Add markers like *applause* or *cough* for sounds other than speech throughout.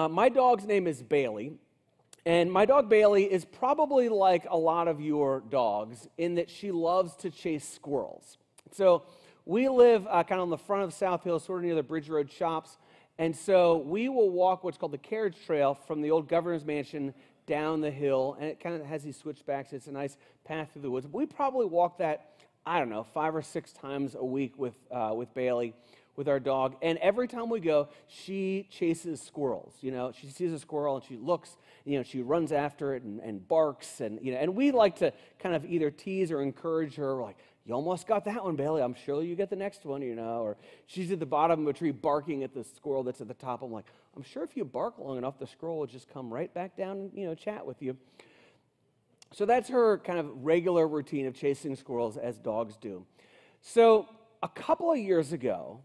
Uh, my dog's name is Bailey. And my dog Bailey is probably like a lot of your dogs in that she loves to chase squirrels. So we live uh, kind of on the front of South Hill, sort of near the Bridge Road shops. And so we will walk what's called the carriage trail from the old governor's mansion down the hill. And it kind of has these switchbacks. It's a nice path through the woods. We probably walk that, I don't know, five or six times a week with, uh, with Bailey with our dog. And every time we go, she chases squirrels. You know, she sees a squirrel and she looks, you know, she runs after it and, and barks. And, you know, and we like to kind of either tease or encourage her. We're like, you almost got that one, Bailey. I'm sure you get the next one, you know. Or she's at the bottom of a tree barking at the squirrel that's at the top. I'm like, I'm sure if you bark long enough, the squirrel will just come right back down and, you know, chat with you. So that's her kind of regular routine of chasing squirrels as dogs do. So a couple of years ago,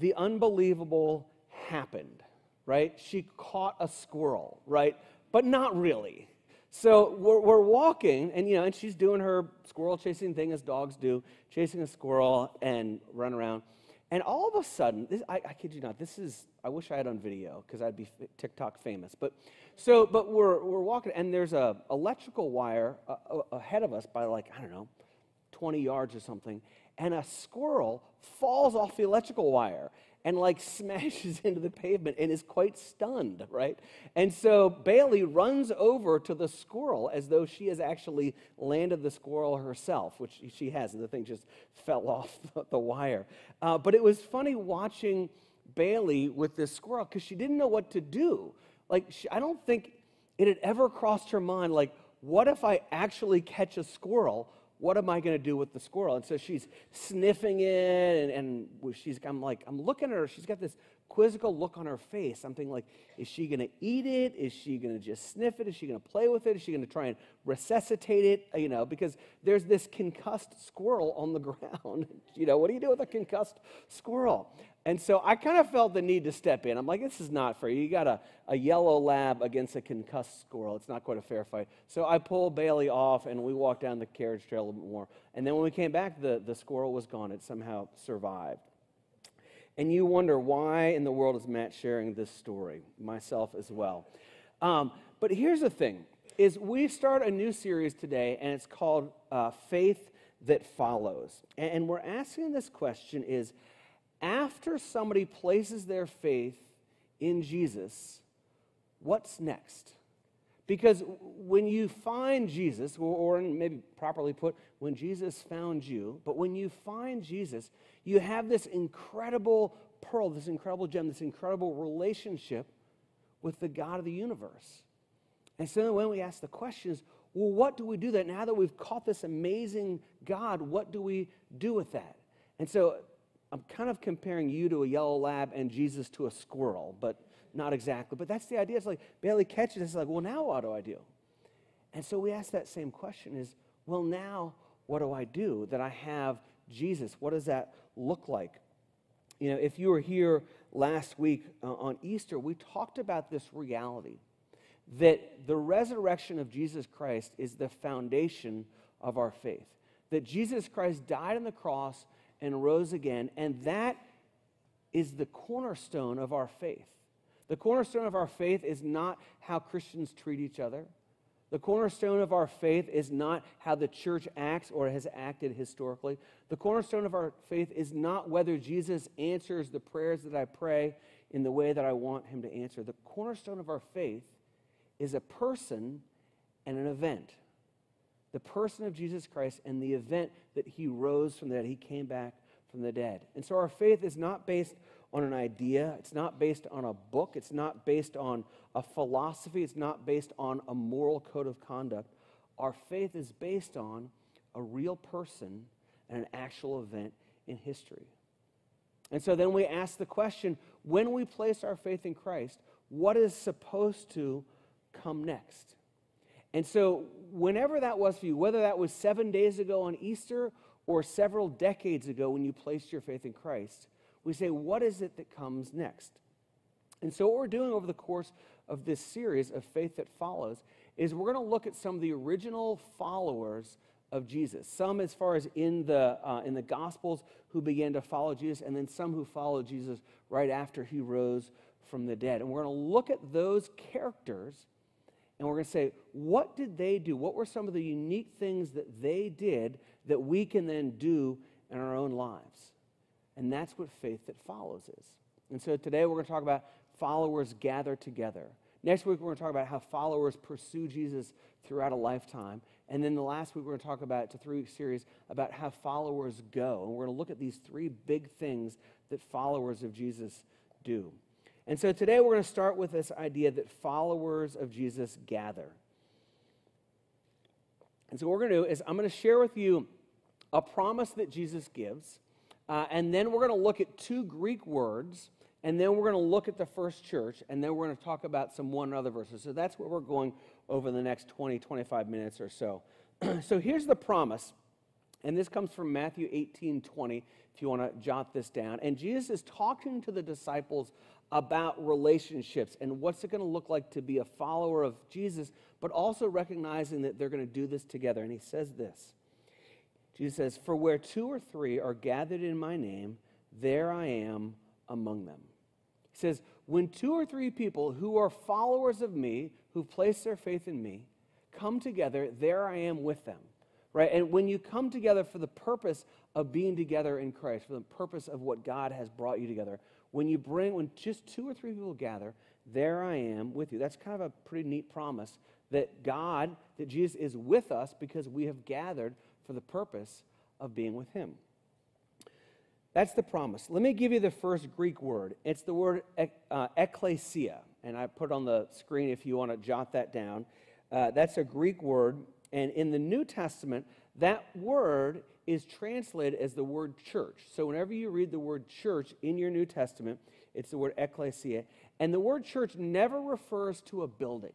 the unbelievable happened, right? She caught a squirrel, right? But not really. So we're, we're, walking, and you know, and she's doing her squirrel chasing thing as dogs do, chasing a squirrel and run around. And all of a sudden, this, I, I kid you not, this is, I wish I had on video because I'd be TikTok famous. But so, but we're, we're walking, and there's a electrical wire uh, uh ahead of us by like, I don't know, 20 yards or something and a squirrel falls off the electrical wire and like *laughs* smashes into the pavement and is quite stunned, right? And so Bailey runs over to the squirrel as though she has actually landed the squirrel herself, which she has, and the thing just fell off *laughs* the, wire. Uh, but it was funny watching Bailey with this squirrel because she didn't know what to do. Like, she, I don't think it had ever crossed her mind, like, what if I actually catch a squirrel? What am I going to do with the squirrel? And so she's sniffing it, and, and she's, I'm like, I'm looking at her. She's got this quizzical look on her face. I'm thinking, like, is she going to eat it? Is she going to just sniff it? Is she going to play with it? Is she going to try and resuscitate it? Uh, you know, because there's this concussed squirrel on the *laughs* ground. you know, what do you do with a concussed squirrel? And so I kind of felt the need to step in. I'm like, this is not fair. You got a, a yellow lab against a concussed squirrel. It's not quite a fair fight. So I pulled Bailey off and we walked down the carriage trail a little bit more. And then when we came back, the, the squirrel was gone. It somehow survived. And you wonder why in the world is Matt sharing this story? Myself as well. Um, but here's the thing is we start a new series today and it's called uh, Faith That Follows. And we're asking this question is, after somebody places their faith in Jesus, what's next? Because when you find Jesus, or, maybe properly put, when Jesus found you, but when you find Jesus, you have this incredible pearl, this incredible gem, this incredible relationship with the God of the universe. And so when we ask the question well, what do we do that now that we've caught this amazing God? What do we do with that? And so I'm kind of comparing you to a yellow lab and Jesus to a squirrel, but not exactly. But that's the idea. It's like Bailey catches it. It's like, well, now what do I do? And so we ask that same question is, well, now what do I do that I have Jesus? What does that look like? You know, if you were here last week uh, on Easter, we talked about this reality that the resurrection of Jesus Christ is the foundation of our faith. That Jesus Christ died on the cross and rose again. And that is the cornerstone of our faith. The cornerstone of our faith is not how Christians treat each other. The cornerstone of our faith is not how the church acts or has acted historically. The cornerstone of our faith is not whether Jesus answers the prayers that I pray in the way that I want him to answer. The cornerstone of our faith is a person and an event the person of Jesus Christ and the event that he rose from the dead. He came back from the dead. And so our faith is not based on an idea, it's not based on a book, it's not based on a philosophy, it's not based on a moral code of conduct. Our faith is based on a real person and an actual event in history. And so then we ask the question when we place our faith in Christ, what is supposed to come next? And so, whenever that was for you, whether that was seven days ago on Easter or several decades ago when you placed your faith in Christ, we say, what is it that comes next? And so, what we're doing over the course of this series of Faith That Follows is we're going to look at some of the original followers of Jesus. Some, as far as in the, uh, in the Gospels, who began to follow Jesus, and then some who followed Jesus right after he rose from the dead. And we're going to look at those characters and we're going to say, what did they do? What were some of the unique things that they did that we can then do in our own lives? And that's what faith that follows is. And so today we're going to talk about followers gather together. Next week, we're going to talk about how followers pursue Jesus throughout a lifetime. And then the last week, we're going to talk about, it's a three week series, about how followers go. And we're going to look at these three big things that followers of Jesus do. And so today, we're going to start with this idea that followers of Jesus gather. And so, what we're going to do is, I'm going to share with you a promise that Jesus gives. Uh, and then we're going to look at two Greek words and then we're going to look at the first church, and then we're going to talk about some one other verses. So that's what we're going over the next 20, 25 minutes or so. *clears throat* so here's the promise, and this comes from Matthew 18, 20, if you want to jot this down. And Jesus is talking to the disciples about relationships and what's it going to look like to be a follower of Jesus, but also recognizing that they're going to do this together. And he says this Jesus says, For where two or three are gathered in my name, there I am among them. He says, When two or three people who are followers of me, who've placed their faith in me, come together, there I am with them. Right? And when you come together for the purpose of being together in Christ, for the purpose of what God has brought you together, when you bring, when just two or three people gather, there I am with you. That's kind of a pretty neat promise that God, that Jesus is with us because we have gathered for the purpose of being with Him. That's the promise. Let me give you the first Greek word. It's the word uh, ecclesia. And I put on the screen if you want to jot that down. Uh, that's a Greek word. And in the New Testament, that word is translated as the word church. So whenever you read the word church in your New Testament, it's the word ecclesia. And the word church never refers to a building,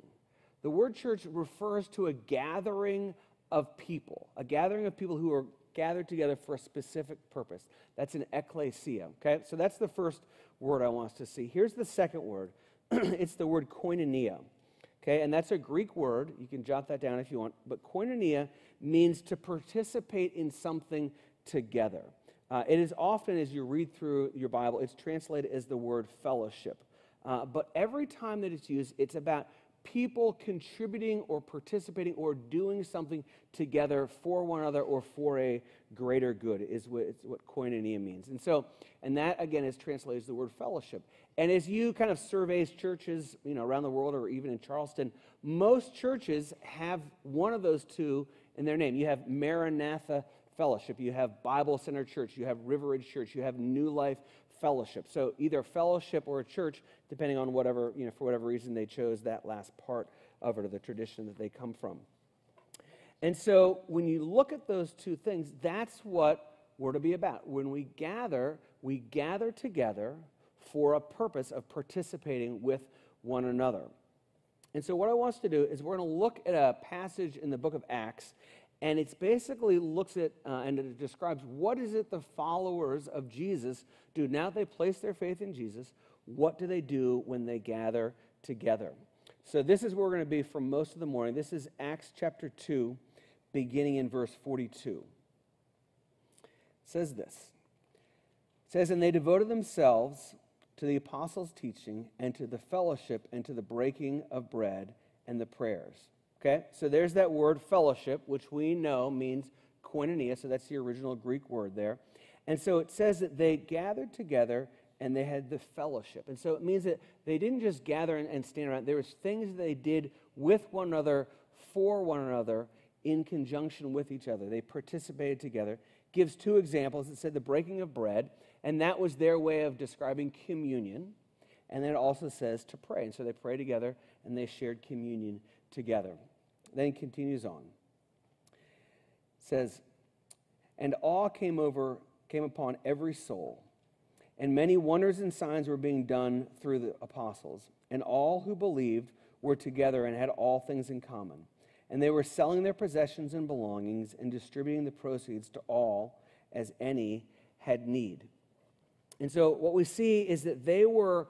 the word church refers to a gathering of people, a gathering of people who are gathered together for a specific purpose. That's an ecclesia, okay? So that's the first word I want us to see. Here's the second word *clears throat* it's the word koinonia, okay? And that's a Greek word. You can jot that down if you want. But koinonia means to participate in something together. Uh, it is often, as you read through your Bible, it's translated as the word fellowship. Uh, but every time that it's used, it's about people contributing or participating or doing something together for one another or for a greater good is what, what koinonia means. And so, and that again is translated as the word fellowship. And as you kind of surveys churches, you know, around the world or even in Charleston, most churches have one of those two in their name. You have Maranatha Fellowship, you have Bible Center Church, you have River Church, you have New Life fellowship. So either fellowship or a church, depending on whatever, you know, for whatever reason they chose that last part of it or the tradition that they come from. And so when you look at those two things, that's what we're to be about. When we gather, we gather together for a purpose of participating with one another. And so, what I want us to do is we're going to look at a passage in the book of Acts, and it basically looks at uh, and it describes what is it the followers of Jesus do now they place their faith in Jesus. What do they do when they gather together? So this is where we're going to be for most of the morning. This is Acts chapter two, beginning in verse forty-two. It says this. It says, and they devoted themselves to the apostles' teaching and to the fellowship and to the breaking of bread and the prayers. Okay, so there's that word fellowship, which we know means koinonia, so that's the original Greek word there. And so it says that they gathered together and they had the fellowship. And so it means that they didn't just gather and, and stand around. There was things that they did with one another, for one another, in conjunction with each other. They participated together. Gives two examples. It said the breaking of bread, and that was their way of describing communion. And then it also says to pray. And so they prayed together and they shared communion together. Then continues on. It says, and awe came over came upon every soul, and many wonders and signs were being done through the apostles, and all who believed were together and had all things in common. And they were selling their possessions and belongings and distributing the proceeds to all as any had need. And so what we see is that they were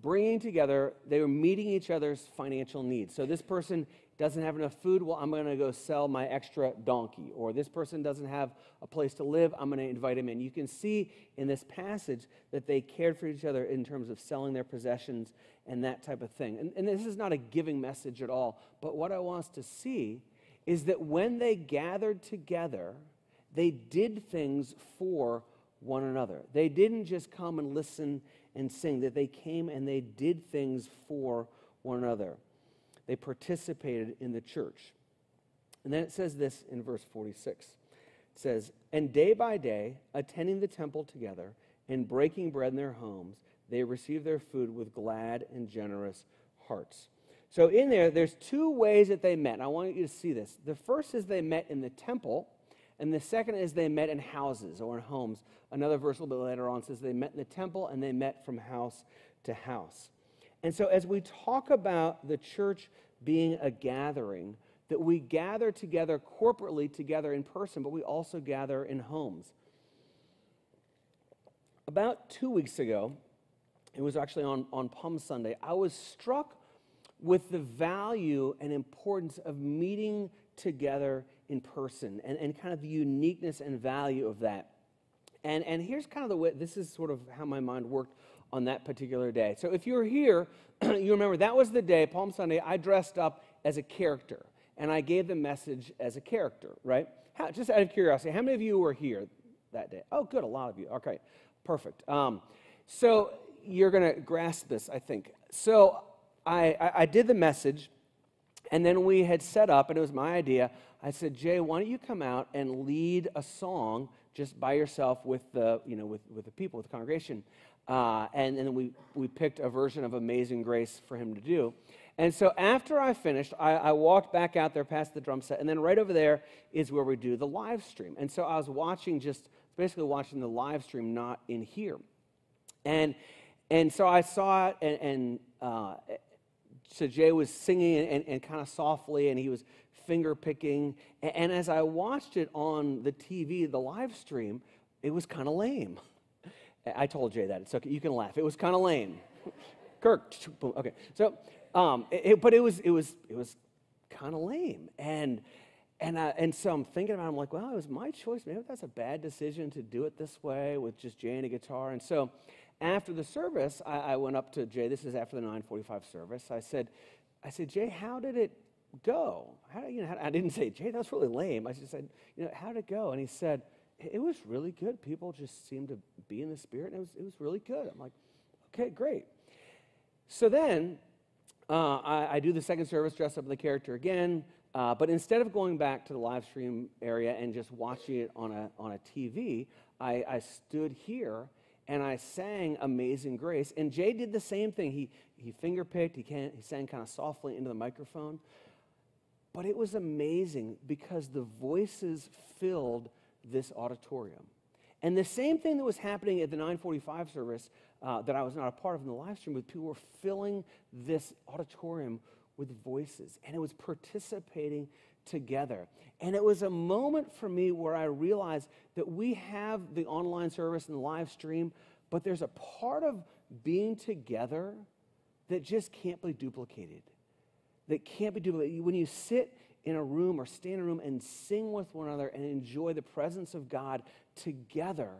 bringing together, they were meeting each other's financial needs. So this person doesn't have enough food, well, I'm going to go sell my extra donkey. Or this person doesn't have a place to live, I'm going to invite him in. You can see in this passage that they cared for each other in terms of selling their possessions and that type of thing. And, and this is not a giving message at all, but what I want us to see is that when they gathered together, they did things for one another. They didn't just come and listen and sing, that they came and they did things for one another. They participated in the church. And then it says this in verse 46. It says, And day by day, attending the temple together and breaking bread in their homes, they received their food with glad and generous hearts. So in there, there's two ways that they met. And I want you to see this. The first is they met in the temple, and the second is they met in houses or in homes. Another verse a little bit later on says they met in the temple and they met from house to house. And so, as we talk about the church being a gathering, that we gather together corporately, together in person, but we also gather in homes. About two weeks ago, it was actually on, on Palm Sunday, I was struck with the value and importance of meeting together in person and, and kind of the uniqueness and value of that. And, and here's kind of the way, this is sort of how my mind worked on that particular day. So if you're here, *clears throat* you remember that was the day, Palm Sunday, I dressed up as a character and I gave the message as a character, right? How, just out of curiosity, how many of you were here that day? Oh, good, a lot of you. Okay, perfect. Um, so you're going to grasp this, I think. So I, I, I did the message, and then we had set up, and it was my idea. I said, Jay, why don't you come out and lead a song just by yourself with the, you know, with, with the people, with the congregation? Uh, and, and then we, we picked a version of Amazing Grace for him to do. And so after I finished, I, I, walked back out there past the drum set, and then right over there is where we do the live stream. And so I was watching just basically watching the live stream, not in here. And and so I saw it, and, and uh, so Jay was singing and, and, and kind of softly, and he was finger picking. And, and as I watched it on the TV, the live stream, it was kind of lame. *laughs* I told Jay that. It's okay. You can laugh. It was kind of lame. *laughs* Kirk. Okay. So, um, it, but it was it was it was kind of lame, and and uh, and so I'm thinking about. It, I'm like, well, it was my choice. Maybe that's a bad decision to do it this way with just Jay and a guitar. And so, after the service, I, I went up to Jay. This is after the 9:45 service. I said, I said, Jay, how did it go? How, you know, how, I didn't say, Jay, that's really lame. I just said, you know, how did it go? And he said it was really good. People just seemed to be in the spirit, and it was, it was really good. I'm like, okay, great. So then uh, I, I, do the second service, dress up the character again, uh, but instead of going back to the live stream area and just watching it on a, on a TV, I, I stood here and I sang Amazing Grace. And Jay did the same thing. He, he fingerpicked, he, can, he sang kind of softly into the microphone. But it was amazing because the voices filled this auditorium. And the same thing that was happening at the 945 service uh, that I was not a part of in the live stream, with people were filling this auditorium with voices, and it was participating together. And it was a moment for me where I realized that we have the online service and the live stream, but there's a part of being together that just can't be duplicated. That can't be duplicated. When you sit in a room or stay in a room and sing with one another and enjoy the presence of God together,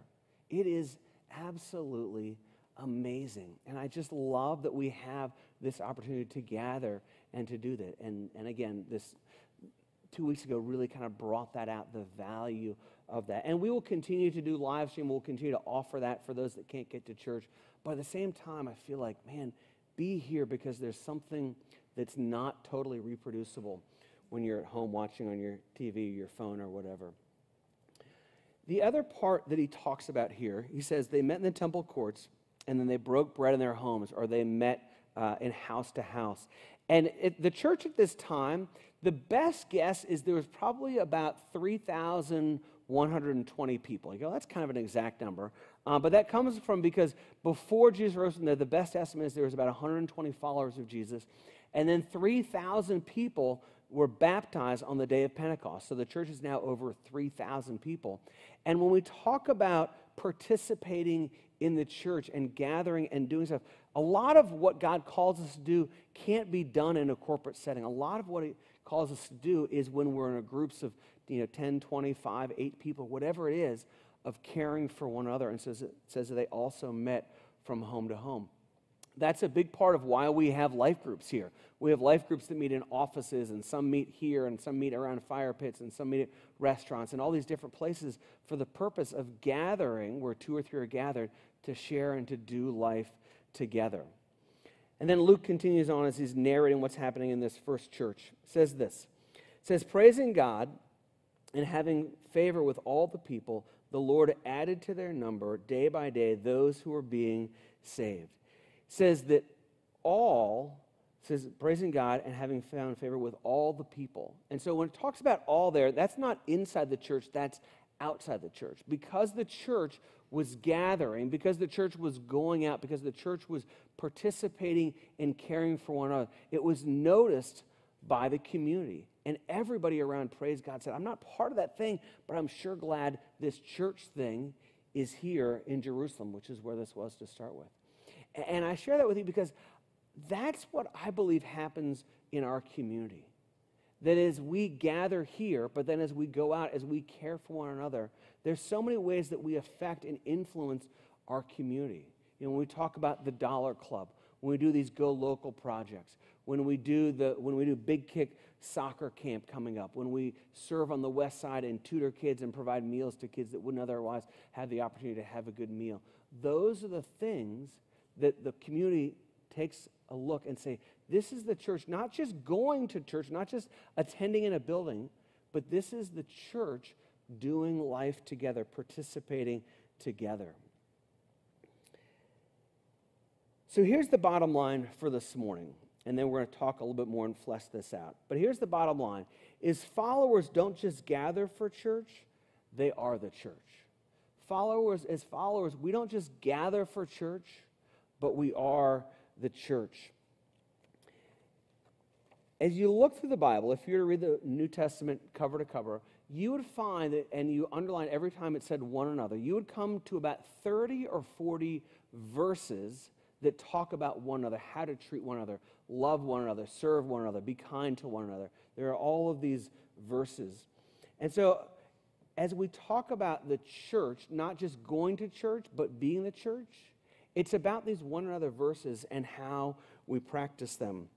it is absolutely amazing. And I just love that we have this opportunity to gather and to do that. And, and again, this two weeks ago really kind of brought that out, the value of that. And we will continue to do live stream. We'll continue to offer that for those that can't get to church. But at the same time, I feel like, man, be here because there's something that's not totally reproducible when you're at home watching on your TV, your phone, or whatever. The other part that he talks about here, he says they met in the temple courts and then they broke bread in their homes or they met uh, in house to house. And it, the church at this time, the best guess is there was probably about 3,120 people. You go, that's kind of an exact number. Uh, but that comes from because before Jesus rose from there, the best estimate is there was about 120 followers of Jesus. And then 3,000 people were baptized on the day of Pentecost. So the church is now over 3,000 people. And when we talk about participating in the church and gathering and doing stuff, a lot of what God calls us to do can't be done in a corporate setting. A lot of what He calls us to do is when we're in groups of you know 10, 25, 8 people, whatever it is, of caring for one another. And says it says that they also met from home to home. That's a big part of why we have life groups here. We have life groups that meet in offices, and some meet here, and some meet around fire pits, and some meet at restaurants, and all these different places for the purpose of gathering, where two or three are gathered, to share and to do life together. And then Luke continues on as he's narrating what's happening in this first church. It says this it says, Praising God and having favor with all the people, the Lord added to their number day by day those who were being saved. It says that all says praising God and having found favor with all the people. And so when it talks about all there, that's not inside the church, that's outside the church. Because the church was gathering, because the church was going out, because the church was participating in caring for one another, it was noticed by the community. And everybody around, praise God, said, I'm not part of that thing, but I'm sure glad this church thing is here in Jerusalem, which is where this was to start with. And I share that with you because that's what I believe happens in our community. That as we gather here, but then as we go out, as we care for one another, there's so many ways that we affect and influence our community. You know, when we talk about the Dollar Club, when we do these Go Local projects, when we do the when we do Big Kick soccer camp coming up, when we serve on the west side and tutor kids and provide meals to kids that wouldn't otherwise have the opportunity to have a good meal. Those are the things that the community takes a look and say, this is the church, not just going to church, not just attending in a building, but this is the church doing life together, participating together. So here's the bottom line for this morning, and then we're going to talk a little bit more and flesh this out. But here's the bottom line is followers don't just gather for church, they are the church. Followers as followers, we don't just gather for church, but we are the church. As you look through the Bible, if you were to read the New Testament cover to cover, you would find that, and you underline every time it said one another, you would come to about 30 or 40 verses that talk about one another, how to treat one another, love one another, serve one another, be kind to one another. There are all of these verses. And so, as we talk about the church, not just going to church, but being the church, it's about these one another verses and how we practice them.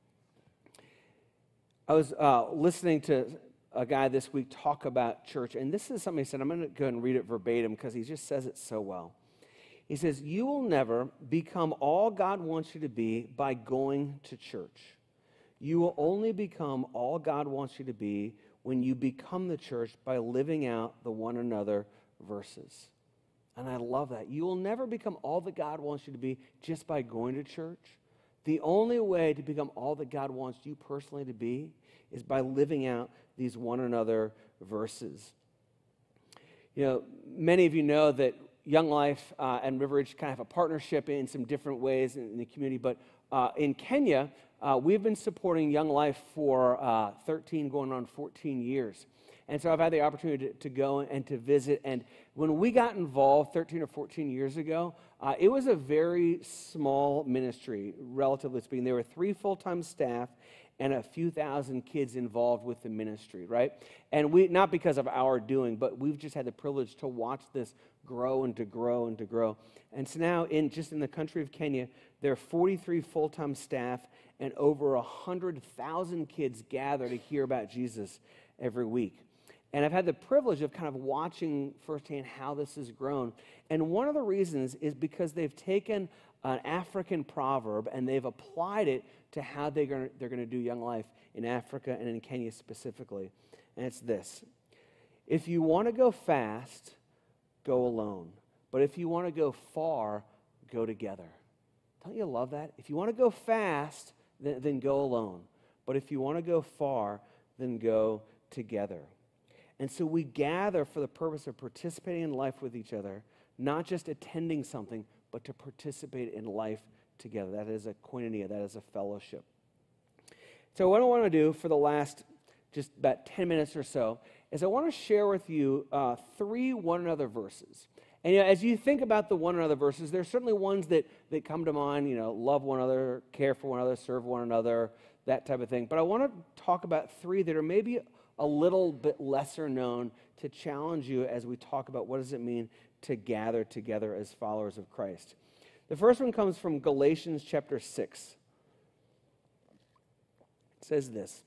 I was uh, listening to a guy this week talk about church, and this is something he said. I'm going to go and read it verbatim because he just says it so well. He says, You will never become all God wants you to be by going to church. You will only become all God wants you to be when you become the church by living out the one another verses. And I love that. You will never become all that God wants you to be just by going to church. The only way to become all that God wants you personally to be is by living out these one another verses. You know, many of you know that Young Life uh, and River Ridge kind of have a partnership in some different ways in, in the community, but uh, in Kenya, uh, we've been supporting Young Life for uh, 13, going on 14 years. And so I've had the opportunity to, to, go and to visit. And when we got involved 13 or 14 years ago, uh, it was a very small ministry, relatively speaking. There were three full time staff and a few thousand kids involved with the ministry, right? And we, not because of our doing, but we've just had the privilege to watch this grow and to grow and to grow. And so now, in just in the country of Kenya, there are 43 full time staff and over 100,000 kids gather to hear about Jesus every week. And I've had the privilege of kind of watching firsthand how this has grown. And one of the reasons is because they've taken an African proverb and they've applied it to how they're going they're to do young life in Africa and in Kenya specifically. And it's this If you want to go fast, go alone. But if you want to go far, go together. Don't you love that? If you want to go fast, then, then go alone. But if you want to go far, then go together. And so we gather for the purpose of participating in life with each other, not just attending something, but to participate in life together. That is a koinonia, that is a fellowship. So, what I want to do for the last just about 10 minutes or so is I want to share with you uh, three one another verses. And you know, as you think about the one another verses, there's certainly ones that, that come to mind, you know, love one another, care for one another, serve one another, that type of thing. But I want to talk about three that are maybe a little bit lesser known to challenge you as we talk about what does it mean to gather together as followers of Christ. The first one comes from Galatians chapter 6. It says this.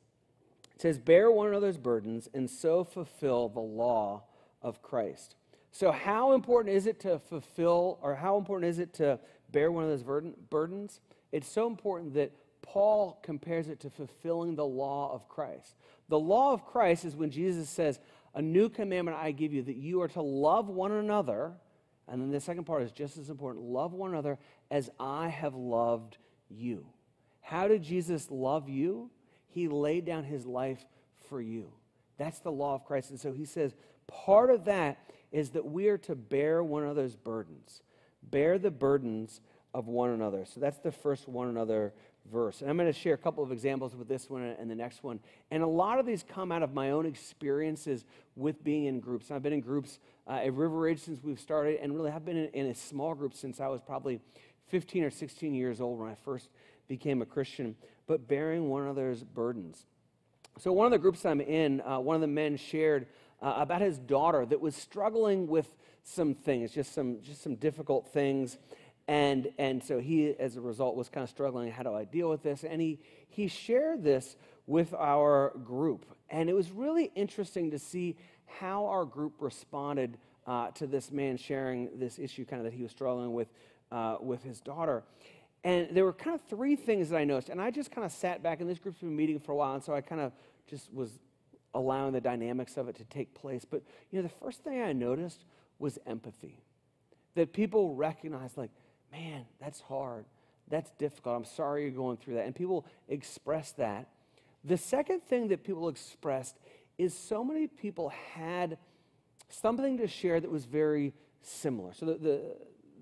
It says, Bear one another's burdens and so fulfill the law of Christ. So, how important is it to fulfill, or how important is it to bear one of those burden, burdens? It's so important that Paul compares it to fulfilling the law of Christ. The law of Christ is when Jesus says, A new commandment I give you, that you are to love one another. And then the second part is just as important love one another as I have loved you. How did Jesus love you? He laid down his life for you. That's the law of Christ. And so he says, part of that is that we are to bear one another's burdens, bear the burdens of one another. So that's the first one another verse. And I'm going to share a couple of examples with this one and the next one. And a lot of these come out of my own experiences with being in groups. I've been in groups uh, at River Ridge since we've started, and really have been in, in a small group since I was probably 15 or 16 years old when I first became a Christian, but bearing one another's burdens. So, one of the groups I'm in, uh, one of the men shared uh, about his daughter that was struggling with some things, just some, just some difficult things. And, and so he, as a result, was kind of struggling. How do I deal with this? And he, he shared this with our group. And it was really interesting to see how our group responded uh, to this man sharing this issue kind of that he was struggling with uh, with his daughter. And there were kind of three things that I noticed. And I just kind of sat back, and this group's been meeting for a while, and so I kind of just was allowing the dynamics of it to take place. But, you know, the first thing I noticed was empathy. That people recognized, like, man, that's hard. That's difficult. I'm sorry you're going through that. And people express that. The second thing that people expressed is so many people had something to share that was very similar. So the, the,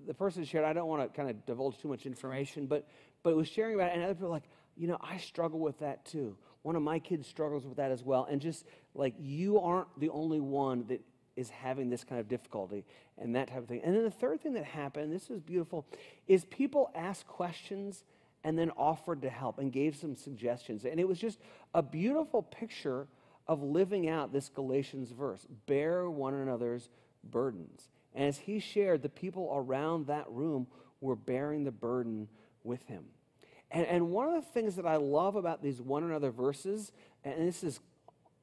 the person shared, I don't want to kind of divulge too much information, but, but it was sharing about it, and other people like, you know, I struggle with that too. One of my kids struggles with that as well. And just like, you aren't the only one that is having this kind of difficulty and that type of thing. And then the third thing that happened, this was beautiful, is people asked questions and then offered to help and gave some suggestions. And it was just a beautiful picture of living out this Galatians verse bear one another's burdens. And as he shared, the people around that room were bearing the burden with him. And, and one of the things that I love about these one another verses, and this is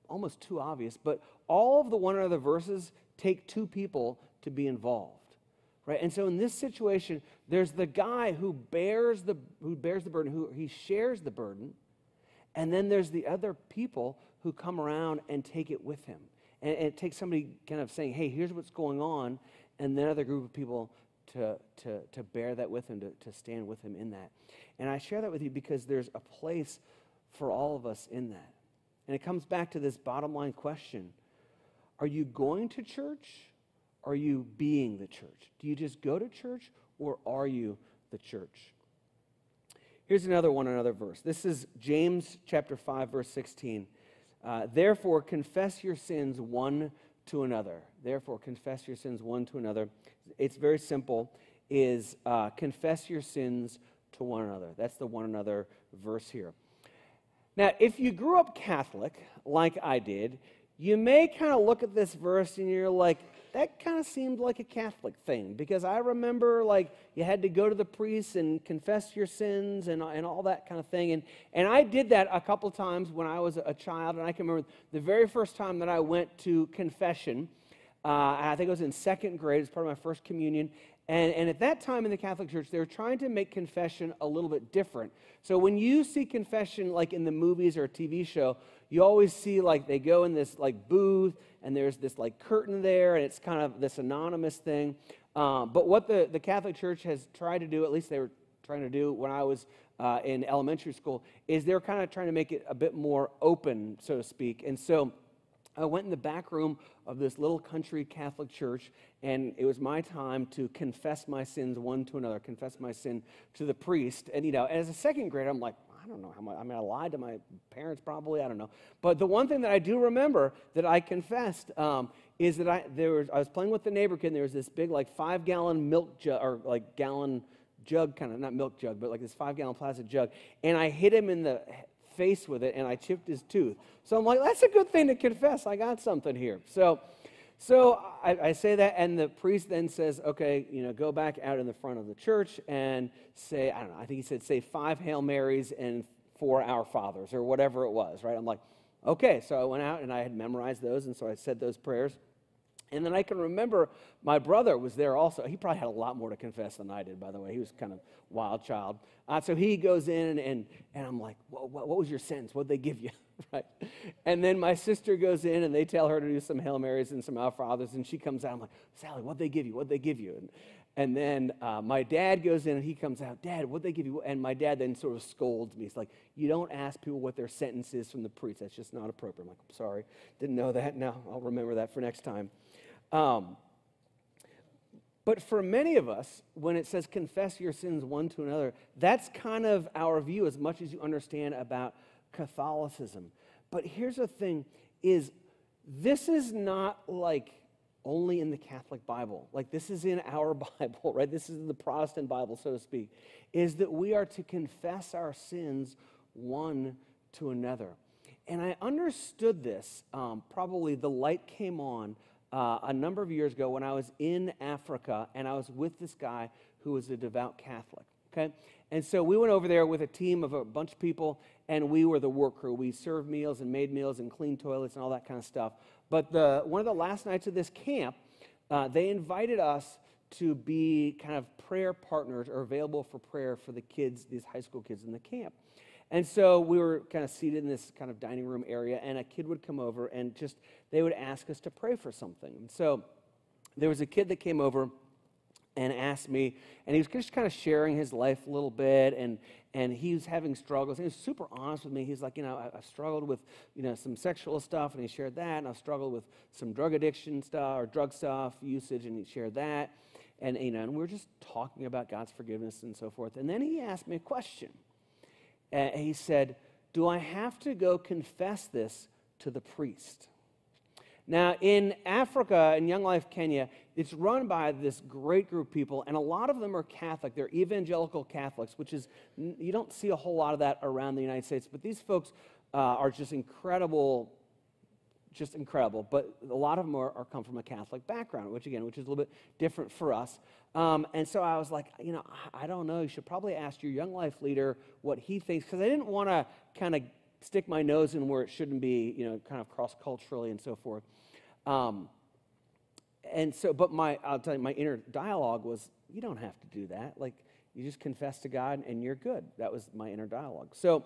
almost too obvious, but all of the one another verses take two people to be involved. Right? And so in this situation, there's the guy who bears the who bears the burden, who he shares the burden, and then there's the other people who come around and take it with him. And, and it takes somebody kind of saying, hey, here's what's going on, and then another group of people to, to, to bear that with him, to, to stand with him in that. And I share that with you because there's a place for all of us in that. And it comes back to this bottom line question Are you going to church? Are you being the church? Do you just go to church or are you the church? Here's another one, another verse. This is James chapter 5, verse 16. Uh, Therefore, confess your sins one to another. Therefore, confess your sins one to another. It's very simple. Is uh, confess your sins to one another. That's the one another verse here. Now, if you grew up Catholic, like I did, you may kind of look at this verse and you're like, that kind of seemed like a Catholic thing because I remember like you had to go to the priest and confess your sins and, and all that kind of thing. And, and I did that a couple times when I was a child. And I can remember the very first time that I went to confession. Uh, I think it was in second grade, as part of my first communion. And, and at that time in the Catholic Church, they were trying to make confession a little bit different. So when you see confession like in the movies or a TV show, you always see like they go in this like booth and there's this like curtain there and it's kind of this anonymous thing. Um, but what the, the Catholic Church has tried to do, at least they were trying to do when I was uh, in elementary school, is they're kind of trying to make it a bit more open, so to speak. And so I went in the back room of this little country Catholic church, and it was my time to confess my sins one to another, confess my sin to the priest. And, you know, as a second grader, I'm like, I don't know how much, I mean, I lied to my parents probably, I don't know. But the one thing that I do remember that I confessed um, is that I, there was, I was playing with the neighbor kid, and there was this big, like, five gallon milk jug, or like gallon jug, kind of, not milk jug, but like this five gallon plastic jug. And I hit him in the face with it and I chipped his tooth. So I'm like, that's a good thing to confess. I got something here. So, so I, I, say that, and the priest then says, okay, you know, go back out in the front of the church and say, I don't know, I think he said, say five Hail Marys and four Our Fathers or whatever it was, right? I'm like, okay. So I went out and I had memorized those, and so I said those prayers. And then I can remember my brother was there also. He probably had a lot more to confess than I did, by the way. He was kind of wild child. Uh, so he goes in, and, and, I'm like, what, what, what was your sentence? What'd they give you? *laughs* right? And then my sister goes in, and they tell her to do some Hail Marys and some Our Fathers, and she comes out. I'm like, Sally, what'd they give you? What'd they give you? And, and then uh, my dad goes in, and he comes out, Dad, what'd they give you? And my dad then sort of scolds me. He's like, you don't ask people what their sentence is from the priest. That's just not appropriate. I'm like, I'm sorry. Didn't know that. Now I'll remember that for next time. Um, but for many of us, when it says confess your sins one to another, that's kind of our view as much as you understand about Catholicism. But here's the thing is this is not like only in the Catholic Bible. Like this is in our *laughs* Bible, right? This is in the Protestant Bible, so to speak, is that we are to confess our sins one to another. And I understood this, um, probably the light came on uh, a number of years ago when I was in Africa and I was with this guy who was a devout Catholic. Okay? And so we went over there with a team of a bunch of people, and we were the work crew. We served meals and made meals and cleaned toilets and all that kind of stuff. But the, one of the last nights of this camp, uh, they invited us to be kind of prayer partners or available for prayer for the kids, these high school kids in the camp. And so we were kind of seated in this kind of dining room area, and a kid would come over and just, they would ask us to pray for something. And so there was a kid that came over and asked me, and he was just kind of sharing his life a little bit, and, and he was having struggles. He was super honest with me. He's like, you know, I, struggled with, you know, some sexual stuff, and he shared that, and I've struggled with some drug addiction stuff or drug stuff usage, and he shared that. And, you know, and we were just talking about God's forgiveness and so forth. And then he asked me a question. And he said, Do I have to go confess this to the priest? Now, in Africa, in Young Life Kenya, it's run by this great group of people, and a lot of them are Catholic. They're evangelical Catholics, which is, you don't see a whole lot of that around the United States, but these folks uh, are just incredible, just incredible. But a lot of them are, are, come from a Catholic background, which again, which is a little bit different for us. Um, and so I was like, you know, I, I don't know. You should probably ask your Young Life leader what he thinks, because I didn't want to kind of stick my nose in where it shouldn't be, you know, kind of cross culturally and so forth. Um, and so, but my, I'll tell you, my inner dialogue was, you don't have to do that. Like, you just confess to God and you're good. That was my inner dialogue. So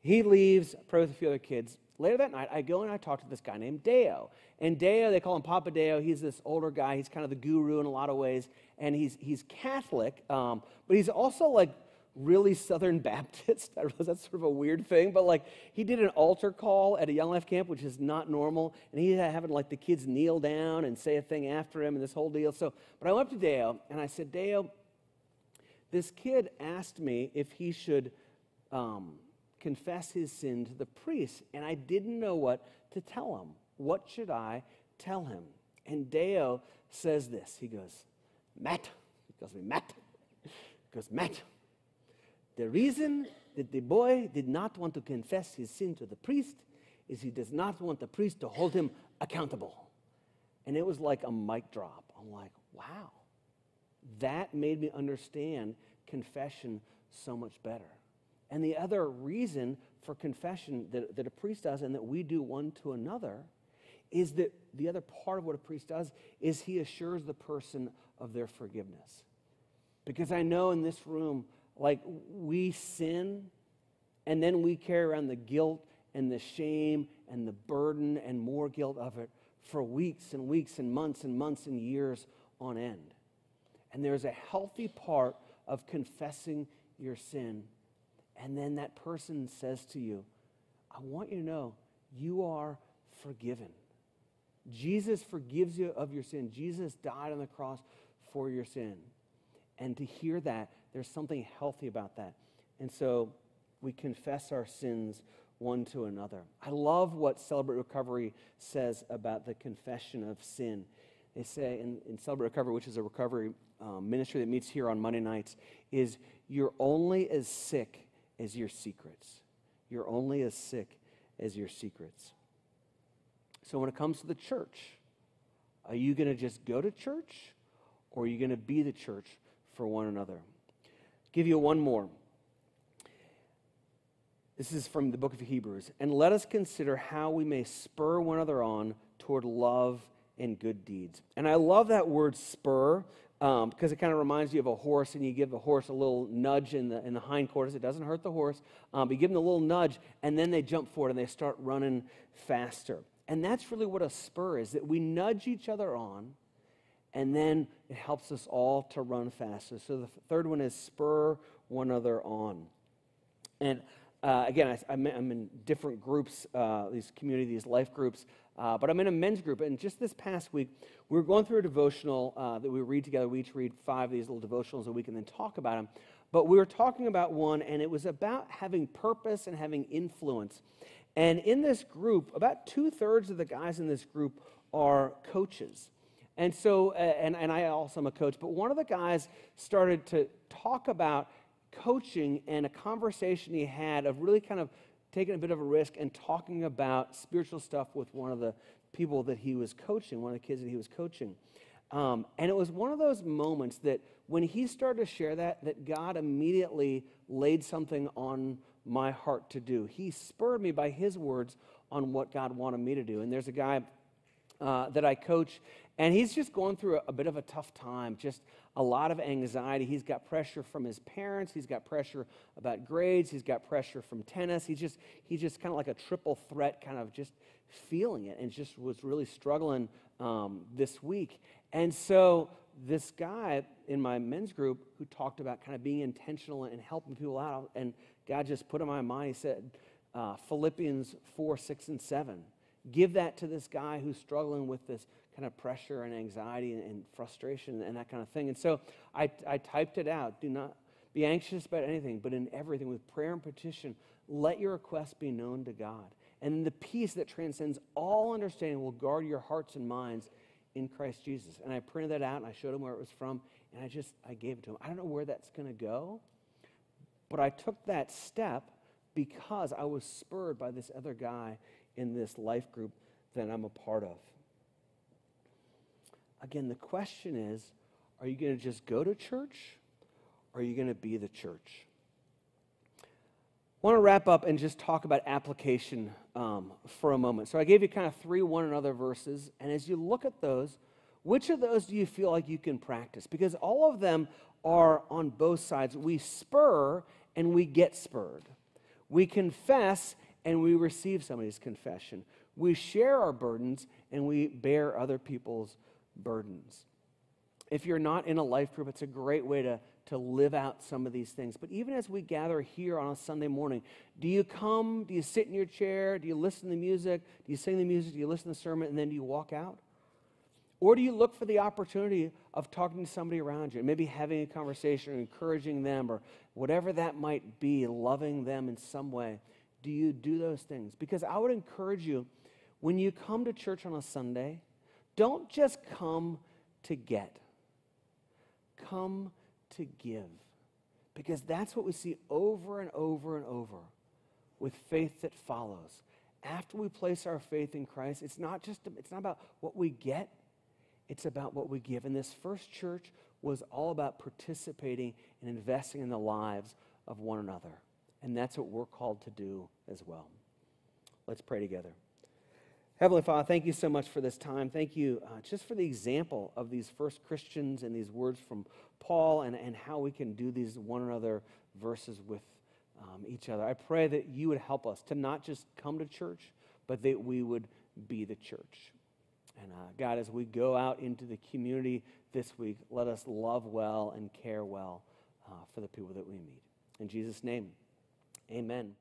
he leaves, pray with a few other kids. Later that night, I go and I talk to this guy named Deo. And Deo, they call him Papa Deo. He's this older guy. He's kind of the guru in a lot of ways. And he's, he's Catholic, um, but he's also like really Southern *laughs* Baptist. I realize that's sort of a weird thing, but like he did an altar call at a Young Life camp, which is not normal, and he had having like the kids kneel down and say a thing after him and this whole deal. So, but I went up to Deo and I said, Deo, this kid asked me if he should um, confess his sin to the priest, and I didn't know what to tell him. What should I tell him? And Deo says this. He goes, Matt. He calls me Matt. He goes, Matt the reason that the boy did not want to confess his sin to the priest is he does not want the priest to hold him accountable. And it was like a mic drop. I'm like, wow. That made me understand confession so much better. And the other reason for confession that, that a priest does and that we do one to another is that the other part of what a priest does is he assures the person of their forgiveness. Because I know in this room, like we sin and then we carry around the guilt and the shame and the burden and more guilt of it for weeks and weeks and months and months and years on end. And there's a healthy part of confessing your sin. And then that person says to you, I want you to know you are forgiven. Jesus forgives you of your sin. Jesus died on the cross for your sin. And to hear that there's something healthy about that. And so we confess our sins one to another. I love what Celebrate Recovery says about the confession of sin. They say in, in Celebrate Recovery, which is a recovery um, ministry that meets here on Monday nights, is you're only as sick as your secrets. You're only as sick as your secrets. So when it comes to the church, are you going to just go to church or are you going to be the church for one another? Give you one more. This is from the book of Hebrews. And let us consider how we may spur one another on toward love and good deeds. And I love that word spur um, because it kind of reminds you of a horse, and you give the horse a little nudge in the, in the hindquarters. It doesn't hurt the horse, um, but you give them a little nudge, and then they jump forward and they start running faster. And that's really what a spur is that we nudge each other on, and then it helps us all to run faster. So the third one is spur one another on. And uh, again, I, am in different groups, uh, these community, these life groups, uh, but I'm in a men's group. And just this past week, we were going through a devotional uh, that we read together. We each read five of these little devotionals a week and then talk about them. But we were talking about one, and it was about having purpose and having influence. And in this group, about two thirds of the guys in this group are coaches. And so, and, and I also am a coach, but one of the guys started to talk about coaching and a conversation he had of really kind of taking a bit of a risk and talking about spiritual stuff with one of the people that he was coaching, one of the kids that he was coaching. Um, and it was one of those moments that when he started to share that, that God immediately laid something on my heart to do. He spurred me by his words on what God wanted me to do. And there's a guy uh, that I coach, and he's just going through a, a, bit of a tough time, just a lot of anxiety. He's got pressure from his parents, he's got pressure about grades, he's got pressure from tennis. He's just, he's just kind of like a triple threat, kind of just feeling it, and just was really struggling um, this week. And so, this guy in my men's group who talked about kind of being intentional and helping people out, and God just put in my mind, he said, uh, Philippians 4, 6, and 7 give that to this guy who's struggling with this kind of pressure and anxiety and, and frustration and that kind of thing. And so I, I typed it out. Do not be anxious about anything, but in everything, with prayer and petition, let your requests be known to God. And the peace that transcends all understanding will guard your hearts and minds in Christ Jesus. And I printed that out and I showed him where it was from, and I just I gave it to him. I don't know where that's going to go, but I took that step because I was spurred by this other guy in this life group that I'm a part of. Again, the question is are you going to just go to church or are you going to be the church? I want to wrap up and just talk about application um, for a moment. So I gave you kind of three one another verses, and as you look at those, which of those do you feel like you can practice? Because all of them are on both sides. We spur and we get spurred. We confess and we receive somebody's confession. We share our burdens and we bear other people's burdens. If you're not in a life group, it's a great way to, to live out some of these things. But even as we gather here on a Sunday morning, do you come, do you sit in your chair, do you listen to the music, do you sing the music, do you listen to the sermon, and then do you walk out? Or do you look for the opportunity of talking to somebody around you, maybe having a conversation or encouraging them or whatever that might be, loving them in some way? do you do those things? Because I would encourage you, when you come to church on a Sunday, don't just come to get, come to give. Because that's what we see over and over and over with faith that follows. After we place our faith in Christ, it's not just it's not about what we get, it's about what we give. And this first church was all about participating and investing in the lives of one another. And that's what we're called to do as well. Let's pray together. Heavenly Father, thank you so much for this time. Thank you uh, just for the example of these first Christians and these words from Paul and, and how we can do these one another verses with um, each other. I pray that you would help us to not just come to church, but that we would be the church. And uh, God, as we go out into the community this week, let us love well and care well uh, for the people that we meet. In Jesus' name. Amen.